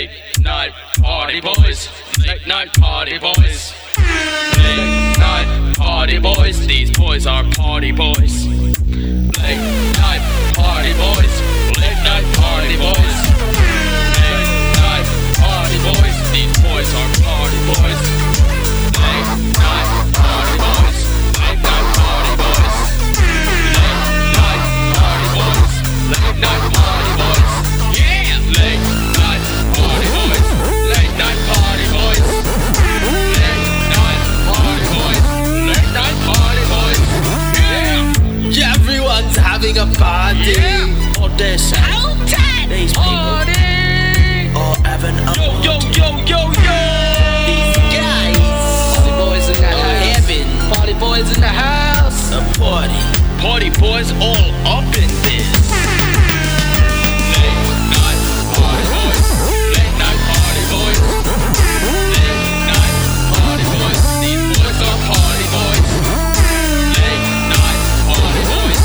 Late night party boys. Late night party boys. Late night party boys. These boys are party boys. Late night party boys. Late night party boys. Party. Boys all up in this. Late night party boys. Late night party boys. These boys are party boys. Late night party boys.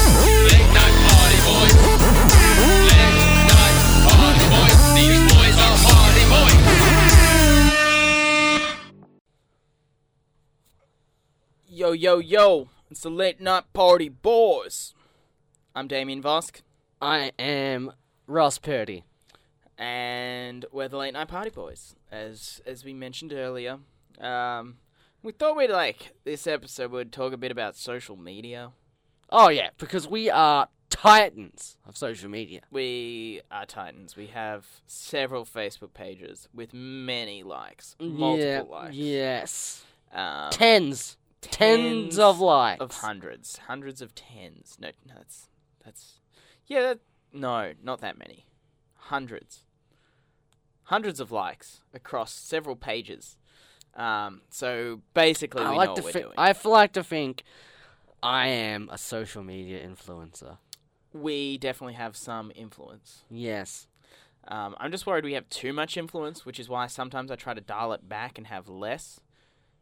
Late night party boys. Late night party boys. These boys are party boys. Yo, yo, yo, it's the late night party boys. I'm Damien Vosk, I am Ross Purdy. and we're the late night party boys. As as we mentioned earlier, um, we thought we'd like this episode would talk a bit about social media. Oh yeah, because we are titans of social media. We are titans. We have several Facebook pages with many likes, multiple yeah, likes. Yes. Um, Tens. Tens of likes. of hundreds, hundreds of tens. No, no, that's that's yeah. That, no, not that many. Hundreds, hundreds of likes across several pages. Um, so basically, I we like know to thi- doing. I like to think I am a social media influencer. we definitely have some influence. Yes. Um, I'm just worried we have too much influence, which is why sometimes I try to dial it back and have less,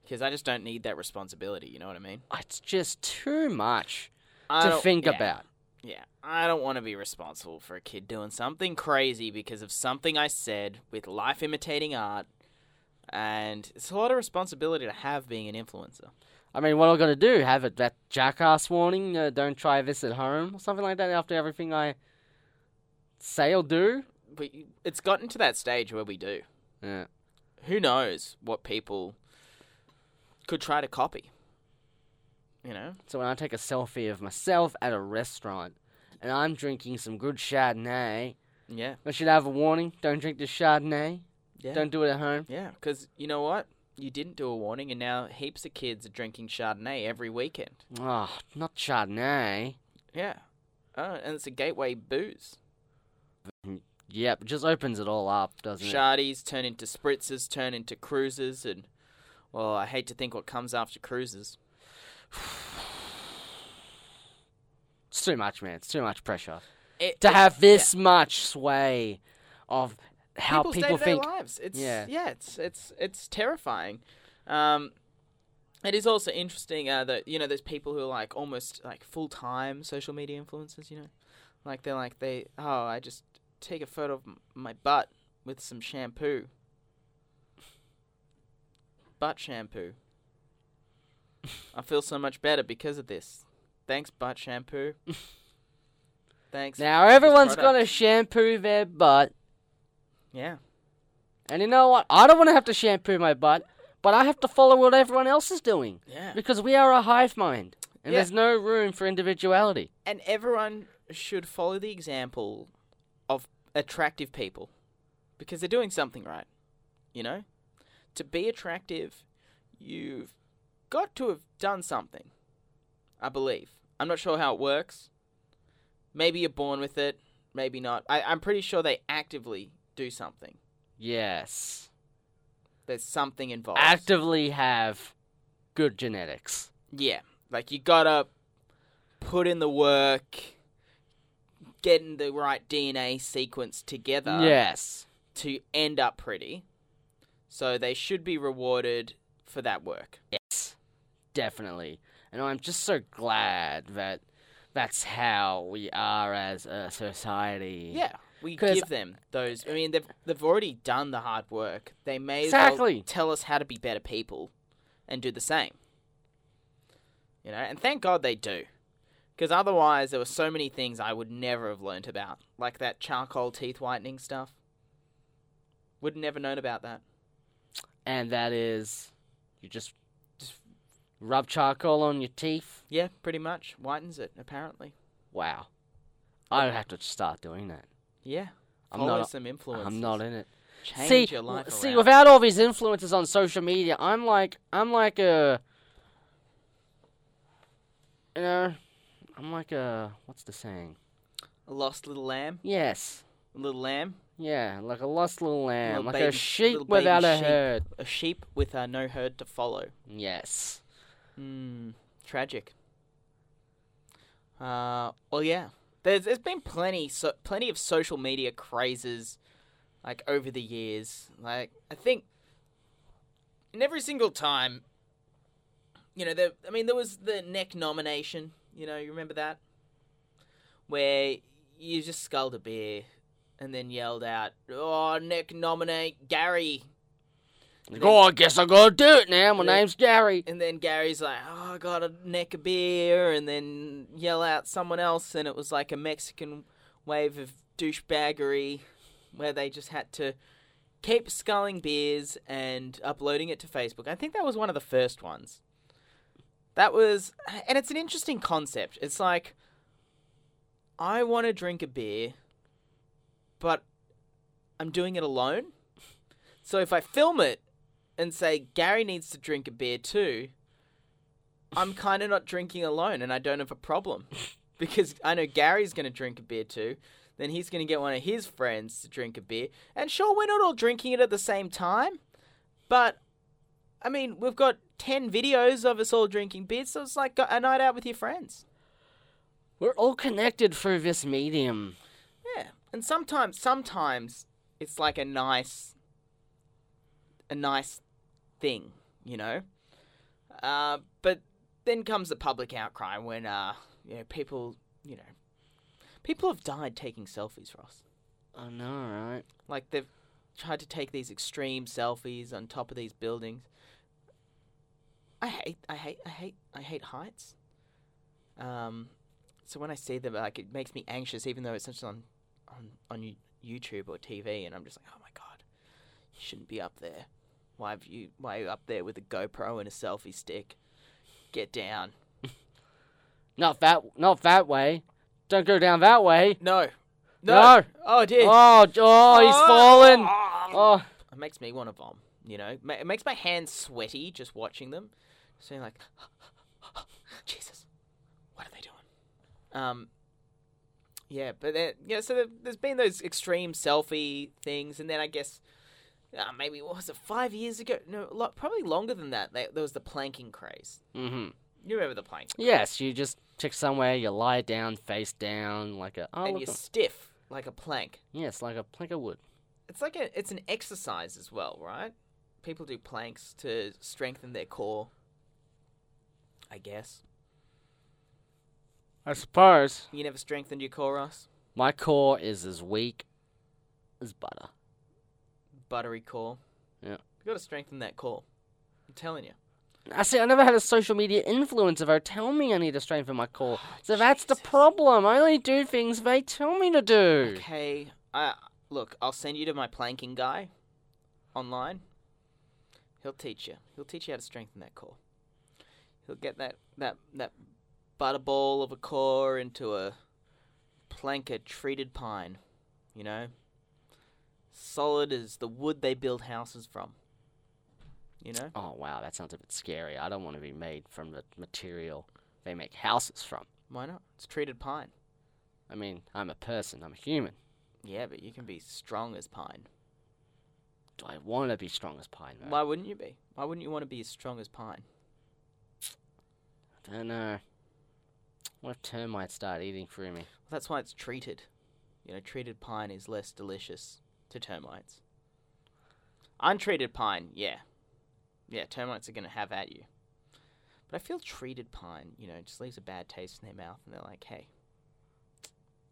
because I just don't need that responsibility. You know what I mean? It's just too much I to think yeah. about. Yeah, I don't want to be responsible for a kid doing something crazy because of something I said with life imitating art. And it's a lot of responsibility to have being an influencer. I mean, what am I going to do? Have it that jackass warning? Uh, don't try this at home or something like that after everything I say or do? But it's gotten to that stage where we do. Yeah. Who knows what people could try to copy? You know? So when I take a selfie of myself at a restaurant and I'm drinking some good Chardonnay, Yeah. I should have a warning. Don't drink the Chardonnay. Yeah. Don't do it at home. Yeah, because you know what? You didn't do a warning, and now heaps of kids are drinking Chardonnay every weekend. Oh, not Chardonnay. Yeah. Oh, and it's a gateway booze. Yep, just opens it all up, doesn't it? Shardies turn into spritzers, turn into cruisers, and well, I hate to think what comes after cruises. It's too much, man. It's too much pressure. It, To it- have this much sway of how people's people think. lives. It's Yeah. yeah, it's it's it's terrifying. Um, it is also interesting uh, that you know there's people who are like almost like full time social media influencers. You know, like they're like they oh I just take a photo of my butt with some shampoo, butt shampoo. I feel so much better because of this. Thanks, butt shampoo. Thanks. Now everyone's gonna shampoo their butt, Yeah. and you know what? I don't want to have to shampoo my butt, but I have to follow what everyone else is doing Yeah. because we are a hive mind, and Yeah. there's no room for individuality. and everyone should follow the example of attractive people because they're doing something right. You know? To be attractive, you've got to have done something. I believe. I'm not sure how it works. Maybe you're born with it, maybe not. I, I'm pretty sure they actively do something. Yes, There's something involved. actively have good genetics. Yeah, like you gotta put in the work, getting the right DNA sequence together yes, to end up pretty. So they should be rewarded for that work. yes, definitely. And I'm just so glad that that's how we are as a society. Yeah, we give them those. I mean, they've they've already done the hard work. They may as Exactly. well tell us how to be better people, and do the same. You know, and thank God they do, because otherwise there were so many things I would never have learnt about, like that charcoal teeth whitening stuff. Would never known about that. And that is, you just just rub charcoal on your teeth. Yeah, pretty much whitens it apparently. Wow, I have to start doing that. Yeah, I'm follow not. some influences. I'm not in it. Change see, your life see, around. without all these influences on social media, I'm like, I'm like a, you know, I'm like a, what's the saying? a lost little lamb, Yes, a little lamb, yeah, like a lost little lamb, Little like a sheep without a sheep. herd. a sheep with uh, no herd to follow. Yes. Hmm, tragic. Uh, well, yeah. There's there's been plenty so plenty of social media crazes, like over the years. Like I think, in every single time. You know, there. I mean, there was the neck nomination. You know, you remember that, where you just sculled a beer, and then yelled out, "Oh, Nick, nominate Gary." Like, oh, I guess I gotta do it now. My name's Gary. And then Gary's like, "Oh, I gotta neck a beer," and then yell out someone else, and it was like a Mexican wave of douchebaggery, where they just had to keep sculling beers and uploading it to Facebook. I think that was one of the first ones. That was, and it's an interesting concept. It's like, I want to drink a beer, but I'm doing it alone. So if I film it and say Gary needs to drink a beer too, I'm kind of not drinking alone, and I don't have a problem because I know Gary's going to drink a beer too. Then he's going to get one of his friends to drink a beer, and sure, we're not all drinking it at the same time, but I mean, we've got ten videos of us all drinking beer, so it's like a night out with your friends. We're all connected through this medium. And sometimes, sometimes it's like a nice, a nice thing, you know. Uh, but then comes the public outcry when, uh, you know, people, you know, people have died taking selfies, Ross. I know, right? Like they've tried to take these extreme selfies on top of these buildings. I hate, I hate, I hate, I hate heights. Um, so when I see them, like it makes me anxious, even though it's just on, on on YouTube or TV, and I'm just like, oh my god, you shouldn't be up there. Why have you? Why are you up there with a GoPro and a selfie stick? Get down. Not that, not that way. Don't go down that way. No, No. no. Oh dear. Oh, oh, he's fallen. Oh, It makes me want to vom. You know, it makes my hands sweaty just watching them. Saying like, Jesus, what are they doing? Um. Yeah, but then, yeah, so there, there's been those extreme selfie things, and then I guess uh, maybe what was it five years ago? No, probably longer than that. There, there was the planking craze. mm-hmm. You remember the planking? Yes, you just check somewhere. You lie down, face down, like a. Oh, and you're a- stiff like a plank. yes, like a plank of wood. It's like a it's an exercise as well, right? People do planks to strengthen their core. I guess. I suppose You never strengthened your core, Ross? my core is as weak as butter. Buttery core. Yeah. You gotta strengthen that core. I'm telling you. I see. I never had a social media influencer though tell me I need to strengthen my core. So that's the Jesus. problem. I only do things they tell me to do. Okay. I look, I'll send you to my planking guy online. He'll teach you. He'll teach you how to strengthen that core. He'll get that that that butterball of a core into a plank of treated pine, you know? Solid as the wood they build houses from. You know? Oh wow, that sounds a bit scary. I don't want to be made from the material they make houses from. Why not? It's treated pine. I mean, I'm a person. I'm a human. Yeah, but you can be strong as pine. Do I want to be strong as pine? Though? Why wouldn't you be? Why wouldn't you want to be as strong as pine? I don't know. What if termites start eating through me? Well, that's why it's treated. You know, treated pine is less delicious to termites. Untreated pine, yeah. Yeah, termites are going to have at you. But I feel treated pine, you know, just leaves a bad taste in their mouth and they're like, hey,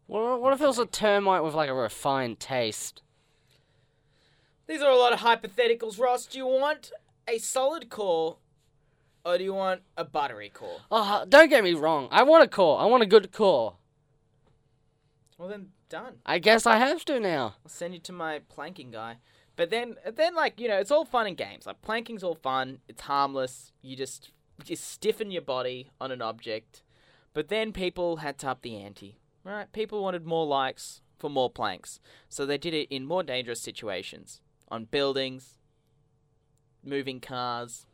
What, what if it was a termite with like a refined taste? These are a lot of hypotheticals, Ross. Do you want a solid core or do you want a buttery core? Oh, don't get me wrong. I want a core. I want a good core. Well, then, done. I guess I have to now. I'll send you to my planking guy. But then, then like you know, it's all fun and games. Like planking's all fun. It's harmless. You just you stiffen your body on an object. But then people had to up the ante. Right? People wanted more likes for more planks, so they did it in more dangerous situations, on buildings, moving cars,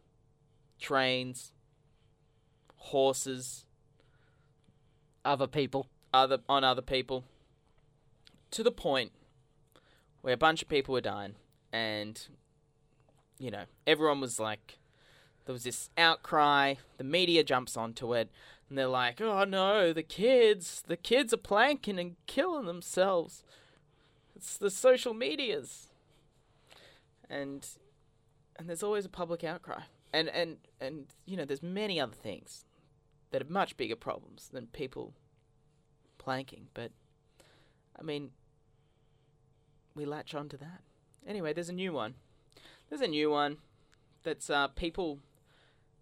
trains, horses, Other people. other on other people. To the point where a bunch of people were dying and you know everyone was like there was this outcry the media jumps onto it and they're like oh no the kids the kids are planking and killing themselves. It's the social medias. And and there's always a public outcry and and and you know there's many other things that are much bigger problems than people planking, but I mean, we latch on to that. Anyway, there's a new one. There's a new one that's uh, people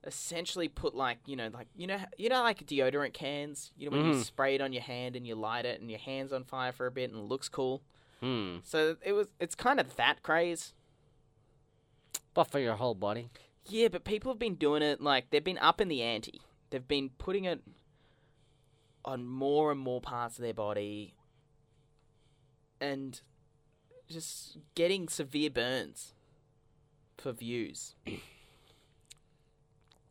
essentially put like you know like you know you know like deodorant cans. You know when you Mhm. spray it on your hand and you light it and your hand's on fire for a bit and it looks cool. Hmm. So it was it's kind of that craze. But for your whole body. Yeah, but people have been doing it like they've been up in the ante. They've been putting it on more and more parts of their body and just getting severe burns for views.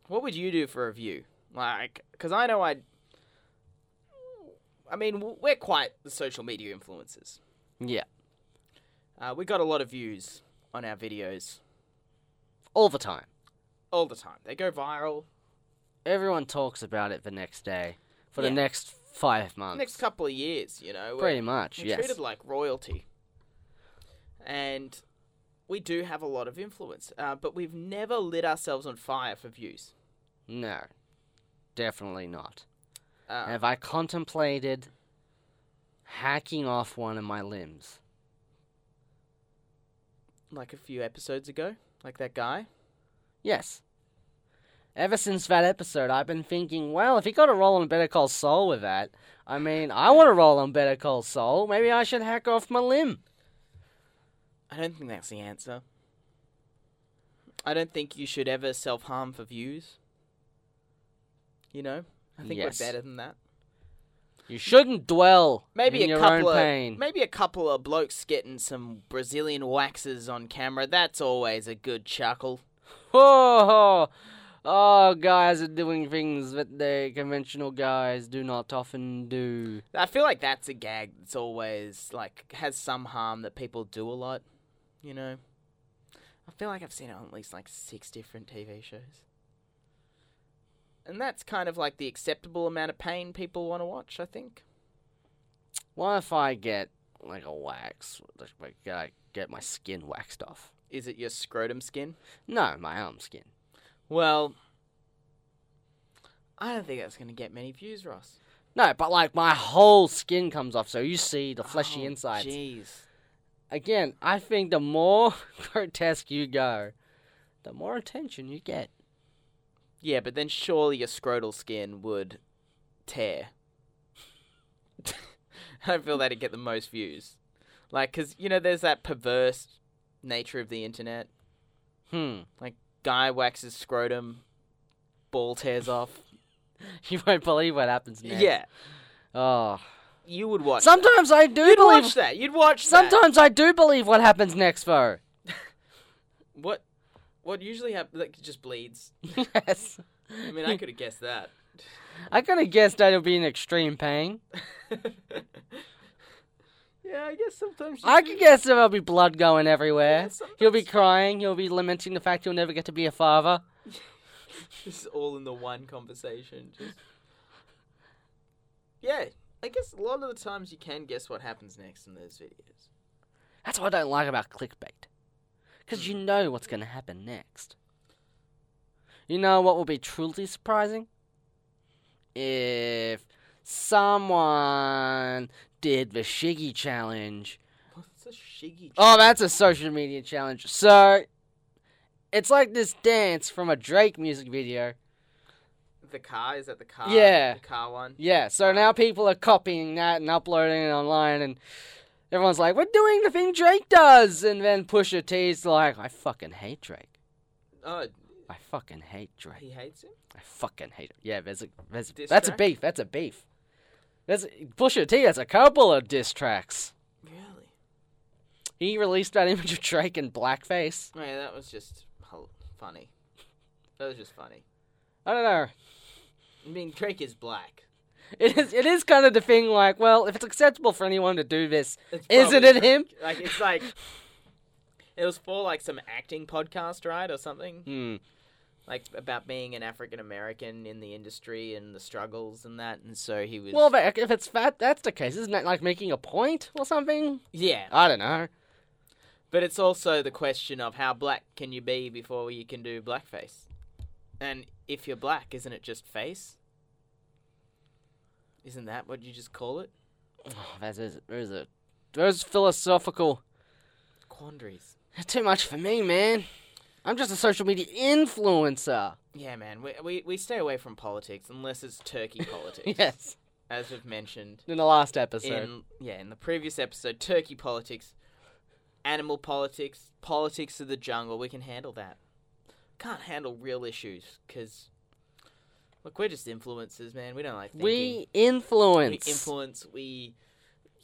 what would you do for a view? Like, because I know I'd. I mean, we're quite the social media influencers. Yeah. Uh, we got a lot of views on our videos All the time. All the time. They go viral. Everyone talks about it the next day. For Yeah. the next five months. next couple of years, you know. Pretty we're, much, we're yes. treated like royalty. And we do have a lot of influence, uh, but we've never lit ourselves on fire for views. No. Definitely not. Uh, Have I contemplated hacking off one of my limbs? like a few episodes ago, like that guy. Yes. Ever since that episode, I've been thinking, well, if he got a role on Better Call Saul with that, I mean, I want to roll on Better Call Saul. Maybe I should hack off my limb. I don't think that's the answer. I don't think you should ever self harm for views. You know, I think Yes. we're better than that. You shouldn't dwell Maybe in a your couple own of pain. maybe a couple of blokes getting some Brazilian waxes on camera. That's always a good chuckle. Whoa! Oh, oh, guys are doing things that the conventional guys do not often do. I feel like that's a gag that's always like has some harm that people do a lot. You know, I feel like I've seen it on at least like six different TV shows, and that's kind of like the acceptable amount of pain people want to watch. I think. What if I get like a wax? Like, like, I get my skin waxed off? Is it your scrotum skin? No, my arm skin. Well, I don't think that's gonna get many views, Ross. No, but like my whole skin comes off, so you see the fleshy Oh, insides. Jeez. Again, I think the more grotesque you go, the more attention you get. Yeah, but then surely your scrotal skin would tear. I feel that'd get the most views. Like, because, you know, there's that perverse nature of the internet. Hmm. Like guy waxes scrotum, ball tears off. You won't believe what happens next. Yeah, Oh. you would watch Sometimes I do that. You'd believe. watch that. You'd watch that. Sometimes I do believe what happens next, though. What, what usually happens, like, just bleeds. yes. I mean, I could have guessed that. I could have guessed that it'll be in extreme pain. I guess sometimes I can guess there'll be blood going everywhere. Yeah, He'll be crying. He'll be lamenting the fact he'll never get to be a father. Just all in the one conversation. Just... Yeah, I guess a lot of the times you can guess what happens next in those videos. That's what I don't like about clickbait. Because you hmm. know what's going to happen next. You know what will be truly surprising? If someone did the Shiggy challenge. What's a shiggy? Oh, that's a social media challenge. So, it's like this dance from a Drake music video. the car is that the car? Yeah. the car one. Yeah, so now people are copying that and uploading it online, and everyone's like, "We're doing the thing Drake does," and then Pusha T's like, "I fucking hate Drake. Oh, I fucking hate Drake. he hates him. I fucking hate him." Yeah, there's a there's Diss that's a beef. That's a beef. There's Pusha T. has a couple of diss tracks. Really? He released that image of Drake in blackface. Yeah, that was just funny. That was just funny. I don't know. I mean, Drake is black. It is. It is kind of the thing. Like, well, if it's acceptable for anyone to do this, It's isn't it him? Like it's like it was for like some acting podcast, right, or something Hmm. Like about being an African American in the industry and the struggles and that. And so he was. Well, but if it's fat, that's the case. Isn't that like making a point or something? yeah, I don't know. but it's also the question of how black can you be before you can do blackface, and if you're black, isn't it just face? Isn't that what you just call it? Oh, that is, there's a there's philosophical. Quandaries. Too much for me, man. I'm just a social media influencer. Yeah, man. We, we we stay away from politics unless it's turkey politics. Yes. As we've mentioned In the last episode. in yeah, in the previous episode, turkey politics, animal politics, politics of the jungle, we can handle that. Can't handle real issues cuz look, we're just influencers, man. We don't like thinking. we we influence. influence, we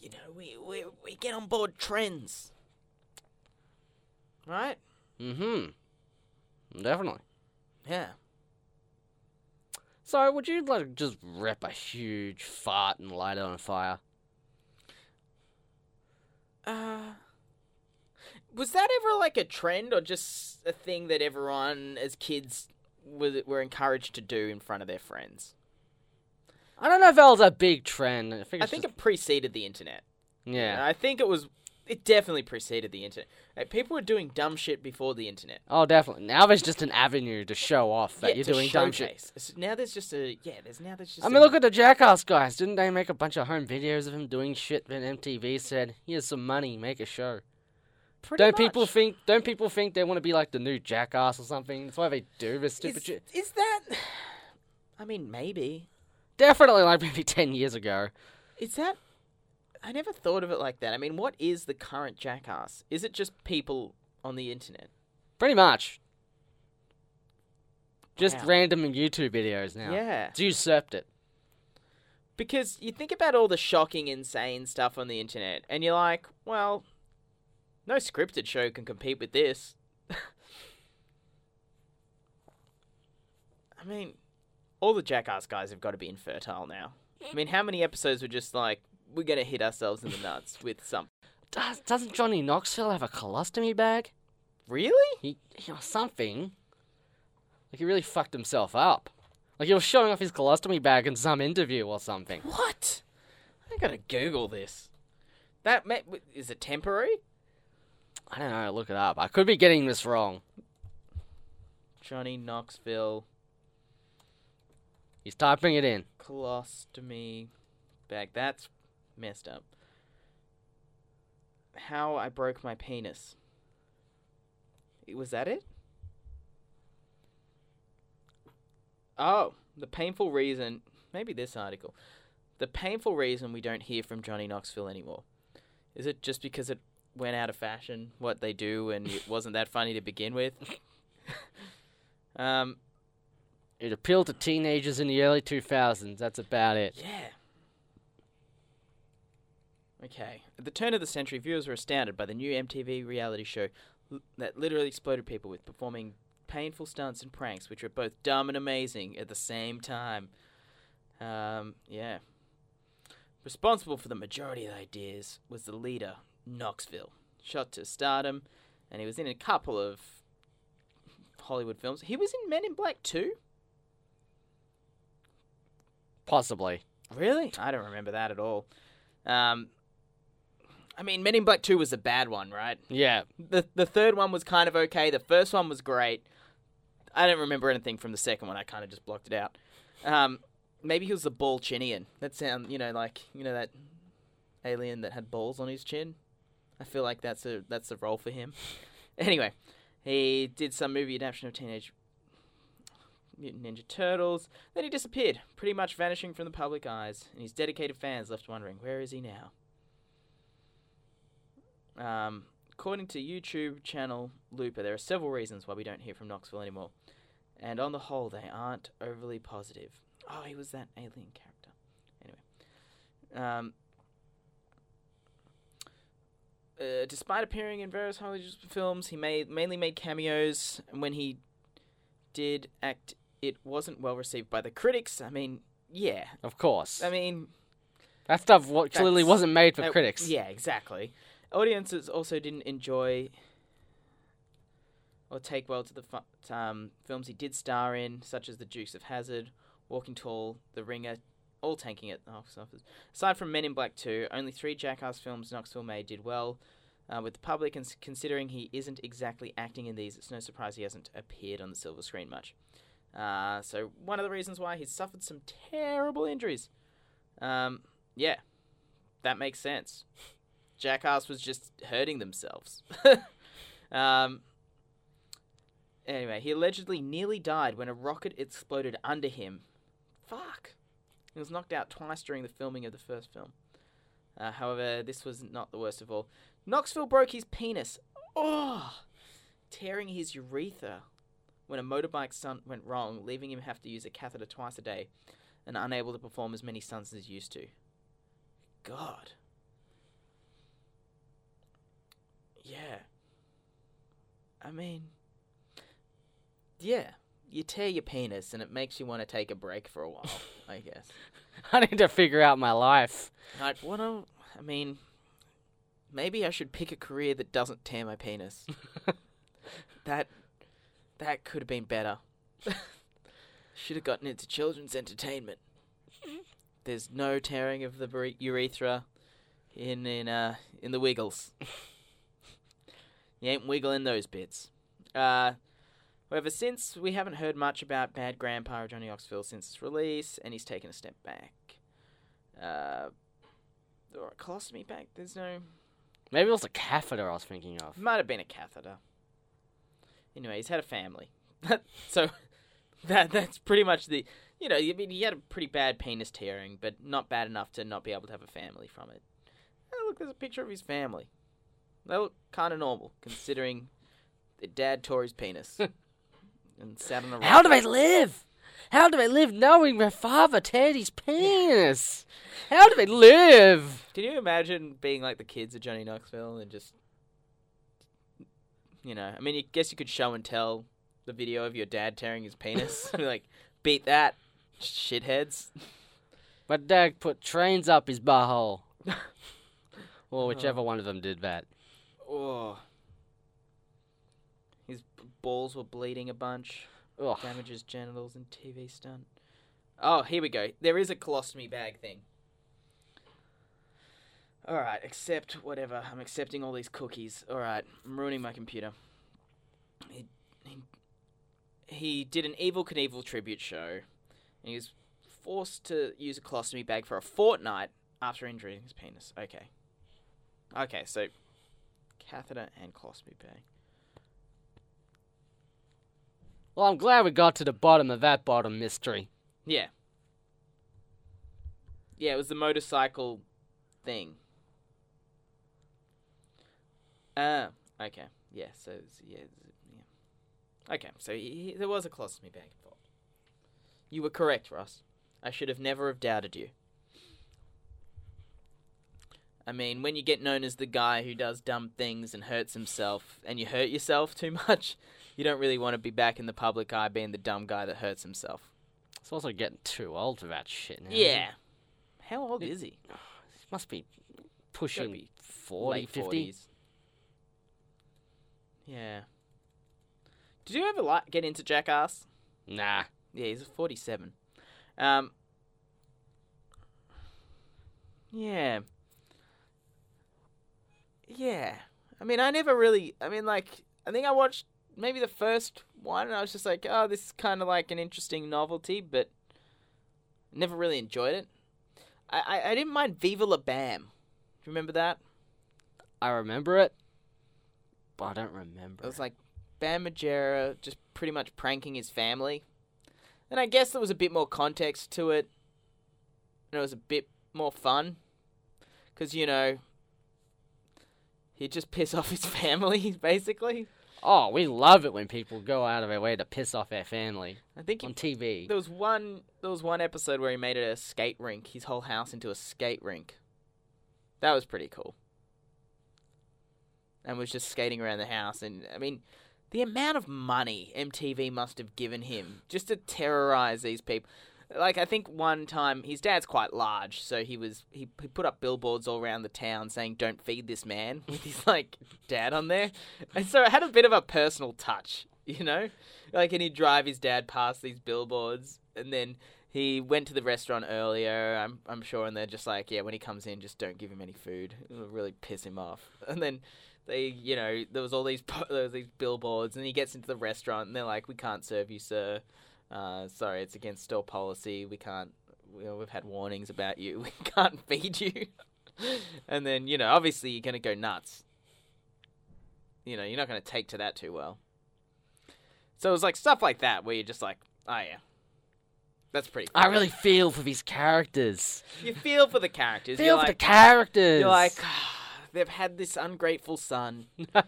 you know, we we we get on board trends. Right? mm-hmm. Definitely. Yeah. So, would you like just rip a huge fart and light it on fire? Uh, was that ever like a trend or just a thing that everyone as kids was, were encouraged to do in front of their friends? I don't know if that was a big trend. I think, I think just- it preceded the internet. yeah. I think it was. It definitely preceded the internet. Like, people were doing dumb shit before the internet. Oh, definitely. Now there's just an avenue to show off that Yeah, you're doing dumb shit. showcase. S- Now there's just a yeah. There's now there's just. I a- mean, look at the Jackass guys. Didn't they make a bunch of home videos of him doing shit? Then MTV said, "Here's some money, make a show." Pretty don't people think? Don't people think they want to be like the new Jackass or something? That's why they do this stupid is, shit. is that? I mean, maybe. Definitely, like maybe ten years ago. Is that? I never thought of it like that. I mean, what is the current jackass? Is it just people on the internet? Pretty much. Just Wow. random YouTube videos now. Yeah. It's usurped it. Because you think about all the shocking, insane stuff on the internet, and you're like, well, no scripted show can compete with this. I mean, all the jackass guys have got to be infertile now. I mean, how many episodes were just like, we're going to hit ourselves in the nuts with some. Does, doesn't Johnny Knoxville have a colostomy bag? Really? He, you know, something. Like he really fucked himself up. Like he was showing off his colostomy bag in some interview or something. What? I gotta Google this. That ma- is it temporary? I don't know. Look it up. I could be getting this wrong. Johnny Knoxville He's typing it in. colostomy bag. That's messed up. How I broke my penis. Was that it? Oh, the painful reason. Maybe this article. The painful reason we don't hear from Johnny Knoxville anymore. Is it just because it went out of fashion, what they do, and it wasn't that funny to begin with? um, It appealed to teenagers in the early 2000s. That's about it. Yeah. Okay. At the turn of the century, viewers were astounded by the new MTV reality show l- that literally exploded people with performing painful stunts and pranks, which were both dumb and amazing at the same time. Um, yeah. Responsible for the majority of the ideas was the leader, Knoxville. Shot to stardom, and he was in a couple of Hollywood films. He was in Men in Black too? Possibly. Really? I don't remember that at all. Um, I mean, Men in Black 2 was a bad one, right? Yeah. The the third one was kind of okay. The first one was great. I don't remember anything from the second one. I kind of just blocked it out. Um, maybe he was the Ballchinian. That sound, you know, like you know that alien that had balls on his chin. I feel like that's a that's a role for him. anyway, he did some movie adaptation of Teenage Mutant Ninja Turtles. Then he disappeared, pretty much vanishing from the public eyes, and his dedicated fans left wondering where is he now. Um, according to YouTube channel Looper, there are several reasons why we don't hear from Knoxville anymore, and on the whole, they aren't overly positive. Oh, he was that alien character. Anyway, um, uh, despite appearing in various Hollywood films, he made mainly made cameos, and when he did act, it wasn't well received by the critics. I mean, yeah, Of course. I mean, that stuff clearly wasn't made for uh, critics. Yeah, exactly. Audiences also didn't enjoy or take well to the fu- um, films he did star in, such as The Dukes of Hazzard, Walking Tall, The Ringer, all tanking at the office. Aside from Men in Black 2, only three Jackass films Knoxville made did well uh, with the public, and considering he isn't exactly acting in these, it's no surprise he hasn't appeared on the silver screen much. Uh, so, one of the reasons why he's suffered some terrible injuries. Um, yeah, that makes sense. Jackass was just hurting themselves. um, anyway, he allegedly nearly died when a rocket exploded under him. Fuck. He was knocked out twice during the filming of the first film. Uh, however, this was not the worst of all. Knoxville broke his penis. Oh! Tearing his urethra when a motorbike stunt went wrong, leaving him have to use a catheter twice a day and unable to perform as many stunts as he used to. God. Yeah. I mean, yeah, you tear your penis and it makes you want to take a break for a while, I guess. I need to figure out my life. Like, what a, I mean, maybe I should pick a career that doesn't tear my penis. that, that could have been better. should have gotten into children's entertainment. There's no tearing of the ure- urethra in in uh in the Wiggles. You ain't wiggling those bits. Uh, however, since we haven't heard much about Bad Grandpa or Johnny Knoxville since its release, and he's taken a step back. Uh, or a colostomy bag. There's no. Maybe it was a catheter I was thinking of. Might have been a catheter. Anyway, he's had a family, so that that's pretty much the. You know, I mean, he had a pretty bad penis tearing, but not bad enough to not be able to have a family from it. Oh, look, there's a picture of his family. They look kind of normal, considering the dad tore his penis and sat on a. How do rock. they live? How do they live knowing their father teared his penis? How do they live? Can you imagine being like the kids of Johnny Knoxville and just, you know, I mean, I guess you could show and tell the video of your dad tearing his penis. Like, beat that, shitheads. My dad put trains up his butthole. or whichever one of them did that. Oh. His balls were bleeding a bunch. Ugh. Damages genitals and TV stunt. Oh, here we go. There is a colostomy bag thing. Alright, accept whatever. I'm accepting all these cookies. Alright, I'm ruining my computer. He, he, he did an Evel Knievel tribute show. And he was forced to use a colostomy bag for a fortnight after injuring his penis. Okay. Okay, so catheter and colostomy bag. Well, I'm glad we got to the bottom of that bottom mystery. Yeah. Yeah, it was the motorcycle thing. Ah, okay. Yeah, so yeah, yeah. Okay, so he, he- there was a colostomy bag involved. You were correct, Ross. I should have never have doubted you. I mean, when you get known as the guy who does dumb things and hurts himself, and you hurt yourself too much, you don't really want to be back in the public eye being the dumb guy that hurts himself. It's also getting too old for that shit now. Yeah. How old is he? He must be pushing be 40, Late 50. 40s. Yeah. Did you ever like get into Jackass? Nah. Yeah, he's 47. Um. Yeah. Yeah. I mean, I never really. I mean, like, I think I watched maybe the first one, and I was just like, oh, this is kind of like an interesting novelty, but never really enjoyed it. I, I, I didn't mind Viva La Bam. Do you remember that? I remember it, but I don't remember. It was like Bam Margera just pretty much pranking his family. And I guess there was a bit more context to it. And it was a bit more fun. Because, you know, he'd just piss off his family, basically. oh, we love it when people go out of their way to piss off their family I think he, on TV. there was one there was one episode where he made it a skate rink, his whole house into a skate rink. That was pretty cool. And was just skating around the house and I mean the amount of money MTV must have given him just to terrorize these people. Like I think one time his dad's quite large, so he was he, he put up billboards all around the town saying "Don't feed this man" with his like dad on there, and so it had a bit of a personal touch, you know. Like, and he'd drive his dad past these billboards, and then he went to the restaurant earlier. I'm I'm sure, and they're just like, yeah, when he comes in, just don't give him any food. It'll really piss him off. And then they, you know, there was all these there was these billboards, and he gets into the restaurant, and they're like, we can't serve you, sir. Uh, sorry, it's against store policy. We can't. Know, we've had warnings about you. We can't feed you. and then you know, obviously, you're gonna go nuts. You know, you're not gonna take to that too well. So it was like stuff like that where you're just like, oh yeah, that's pretty. Cool. I really feel for these characters. you feel for the characters. Feel you're for like, the characters. You're like, they've had this ungrateful son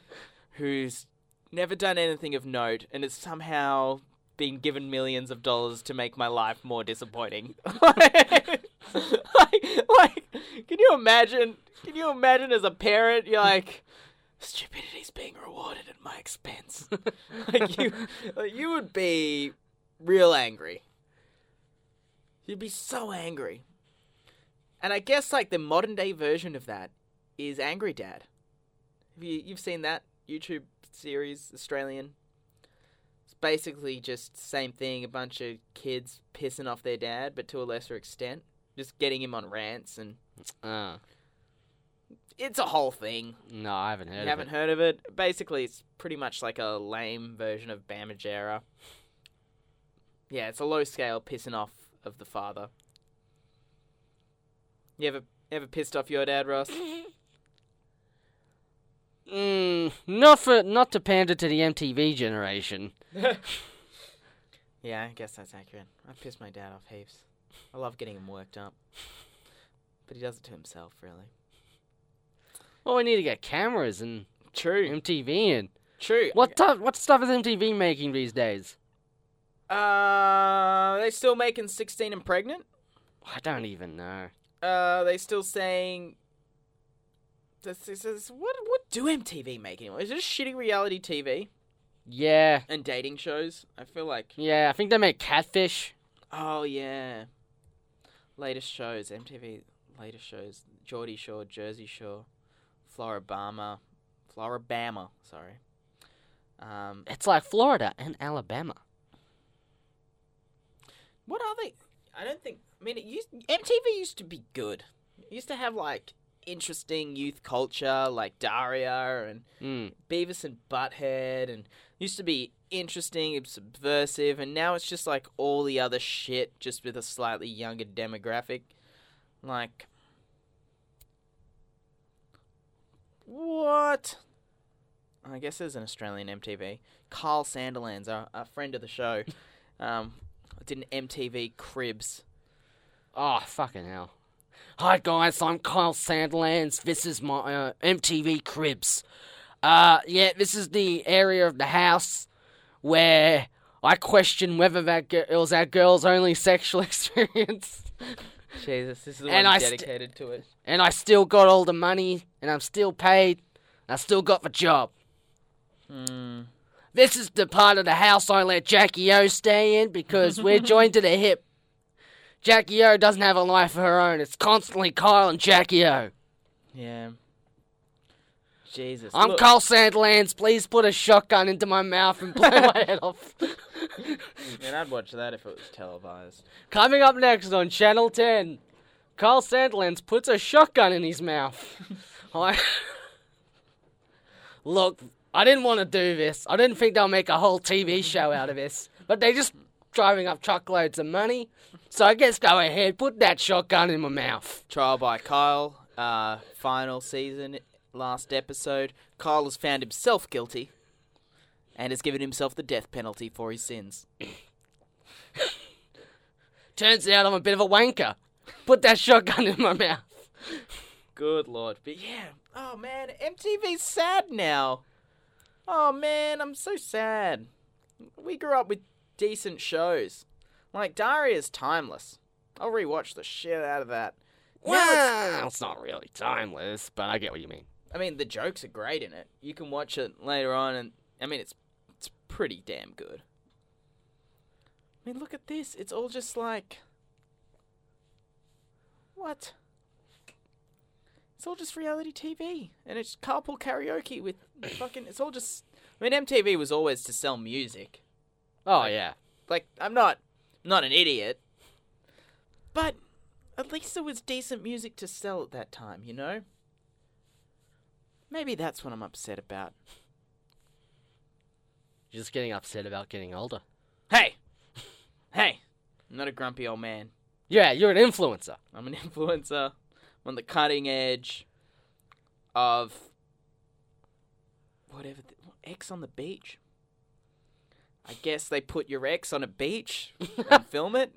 who's never done anything of note and has somehow been given millions of dollars to make my life more disappointing. like, like, can you imagine? Can you imagine as a parent, you're like, stupidity's being rewarded at my expense. like you, like, you would be real angry. You'd be so angry. And I guess like the modern day version of that is Angry Dad. Have you you've seen that YouTube series, Australian? It's basically just same thing, a bunch of kids pissing off their dad, but to a lesser extent. Just getting him on rants and Uh, it's a whole thing. no, I haven't heard You of haven't it. heard of it? Basically it's pretty much like a lame version of Bam Margera. Yeah, it's a low scale pissing off of the father. You ever ever pissed off your dad, Ross? Mm, not for not to pander to the MTV generation. Yeah, I guess that's accurate. I piss my dad off heaps. I love getting him worked up. But he does it to himself, really. Well, we need to get cameras and True. MTV in. True. What tu- what stuff is MTV making these days? Uh, they still making 16 and pregnant? I don't even know. Uh, they still saying. This, this is, what what do MTV make anymore? Is it just shitty reality TV Yeah, and dating shows? I feel like. yeah. I think they made Catfish. Oh yeah. Latest shows, MTV latest shows. Geordie Shore, Jersey Shore, Floribama, Floribama. Sorry. Um, It's like Florida and Alabama. what are they? I don't think. I mean, it used MTV used to be good. It used to have like interesting youth culture, like Daria and Mm. Beavis and Butthead, and used to be interesting and subversive, and now it's just like all the other shit, just with a slightly younger demographic. Like, what? I guess there's an Australian MTV. Carl Sandilands, a, a friend of the show, um, did an MTV Cribs. Oh fucking hell! Hi guys, I'm Kyle Sandilands. This is my uh, MTV Cribs. Uh, yeah, this is the area of the house where I question whether that it was that girl's only sexual experience. Jesus, this is the And one I st- dedicated to it. and I still got all the money, and I'm still paid. I still got the job. Hmm. This is the part of the house I let Jackie O stay in because we're joined to the hip. Jackie O doesn't have a life of her own. It's constantly Kyle and Jackie O. Yeah. Jesus. I'm look, Carl Sandilands. Please put a shotgun into my mouth and blow my head off. Man, I'd watch that if it was televised. Coming up next on Channel 10, Carl Sandilands puts a shotgun in his mouth. I... Look, I didn't want to do this. I didn't think they'll make a whole TV show out of this. But they're just driving up truckloads of money. So I guess go ahead, put that shotgun in my mouth. Trial by Kyle uh, final season, last episode, Kyle has found himself guilty and has given himself the death penalty for his sins. Turns out I'm a bit of a wanker. Put that shotgun in my mouth. Good lord. But yeah, oh man, MTV's sad now. Oh man, I'm so sad. We grew up with decent shows. Like Daria's timeless. I'll rewatch the shit out of that. Now it's- Well, it's not really timeless, but I get what you mean. I mean, the jokes are great in it. You can watch it later on, and I mean, it's it's pretty damn good. I mean, look at this. It's all just like what? It's all just reality TV, and it's carpool karaoke with fucking. It's all just. I mean, MTV was always to sell music. Oh yeah. Like, I'm not not an idiot, but at least there was decent music to sell at that time. You know. Maybe that's what I'm upset about. You're just getting upset about getting older. Hey! Hey! I'm not a grumpy old man. Yeah, you're an influencer. I'm an influencer. I'm on the cutting edge of whatever. The, X on the beach. I guess they put your ex on a beach and film it.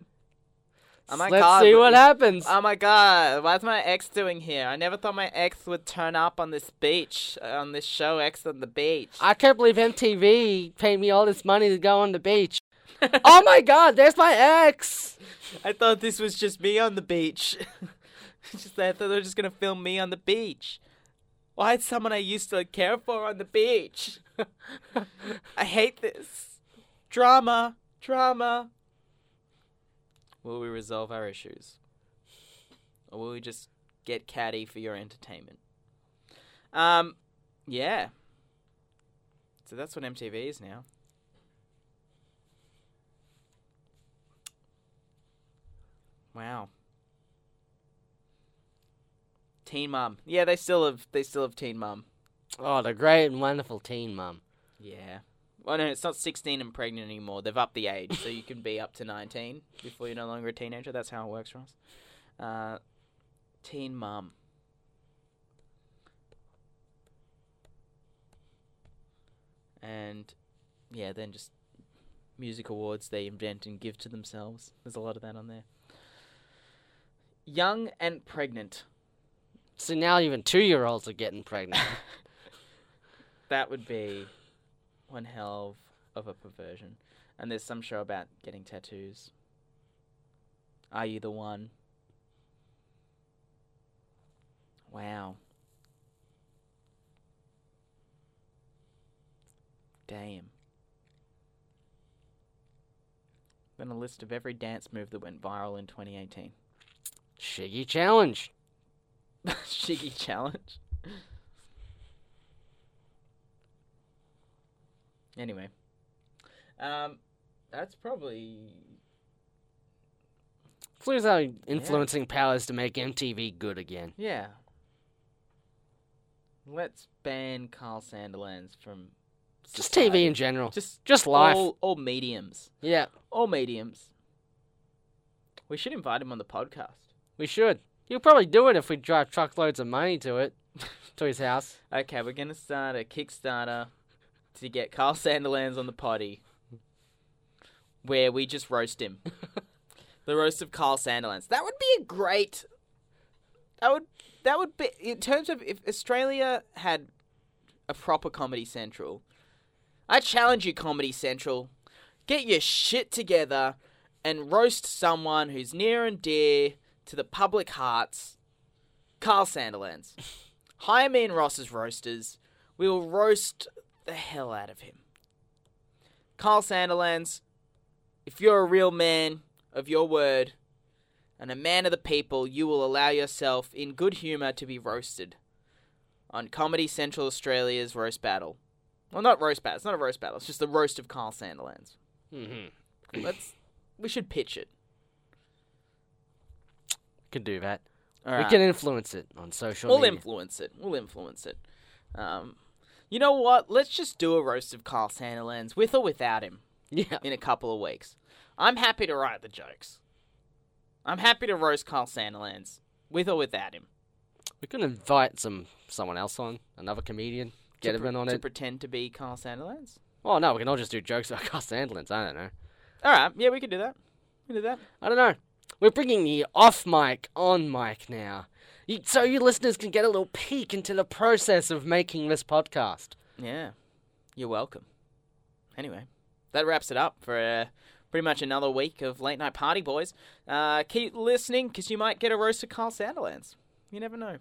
Oh my Let's god! see what happens. Oh my god! What's my ex doing here? I never thought my ex would turn up on this beach uh, on this show, Ex on the beach. I can't believe MTV paid me all this money to go on the beach. oh my god, there's my ex! I thought this was just me on the beach. just I thought they were just gonna film me on the beach. Why is someone I used to care for on the beach? I hate this. Drama, drama. Will we resolve our issues? Or will we just get catty for your entertainment? Um, yeah. So that's what MTV is now. Wow. Teen Mum. Yeah, they still have they still have Teen Mum. Oh, the great and wonderful teen mum. Yeah. Well, no, it's not 16 and pregnant anymore. They've upped the age, so you can be up to 19 before you're no longer a teenager. That's how it works for us. Uh, teen Mum. And, yeah, then just music awards they invent and give to themselves. There's a lot of that on there. Young and pregnant. So now even two year olds are getting pregnant. That would be one hell of a perversion. And there's some show about getting tattoos. Are you the one? Wow. Damn. Then a list of every dance move that went viral in 2018. Shiggy challenge. Shiggy challenge. Anyway, um, that's probably Flu's having influencing powers to make MTV good again. yeah. Let's ban Kyle Sandilands from Just society. TV in general. just Just life. all, all mediums, Yeah, all mediums. We should invite him on the podcast. we should. He'll probably do it if we drive truckloads of money to it, to his house. Okay, we're gonna start a Kickstarter to get Kyle Sandilands on the potty, where we just roast him. the roast of Kyle Sandilands. That would be a great. That would that would be in terms of if Australia had a proper Comedy Central. I challenge you, Comedy Central, get your shit together and roast someone who's near and dear to the public hearts. Kyle Sandilands. Hire me and Ross as roasters. We will roast the hell out of him. Kyle Sandilands, if you're a real man of your word and a man of the people, you will allow yourself in good humour to be roasted on Comedy Central Australia's Roast Battle. Well, not roast battle. It's not a roast battle. It's just the roast of Kyle Sandilands. Mm-hmm. Let's. We should pitch it. Can do that. All we right. can influence it on social We'll media. influence it. We'll influence it. Um, you know what? Let's just do a roast of Kyle Sandilands with or without him yeah. in a couple of weeks. I'm happy to write the jokes. I'm happy to roast Kyle Sandilands with or without him. We could invite some someone else on, another comedian, get to, him pre- in on to it. pretend to be Kyle Sandilands. Oh no, we can all just do jokes about Kyle Sandilands. I don't know. All right, yeah, we can do that. We can do that. I don't know. We're bringing the off mic on mic now, so you listeners can get a little peek into the process of making this podcast. Yeah, you're welcome. Anyway, that wraps it up for uh, pretty much another week of Late Night Party Boyz. Uh, keep listening because you might get a roast of Kyle Sandilands. You never know.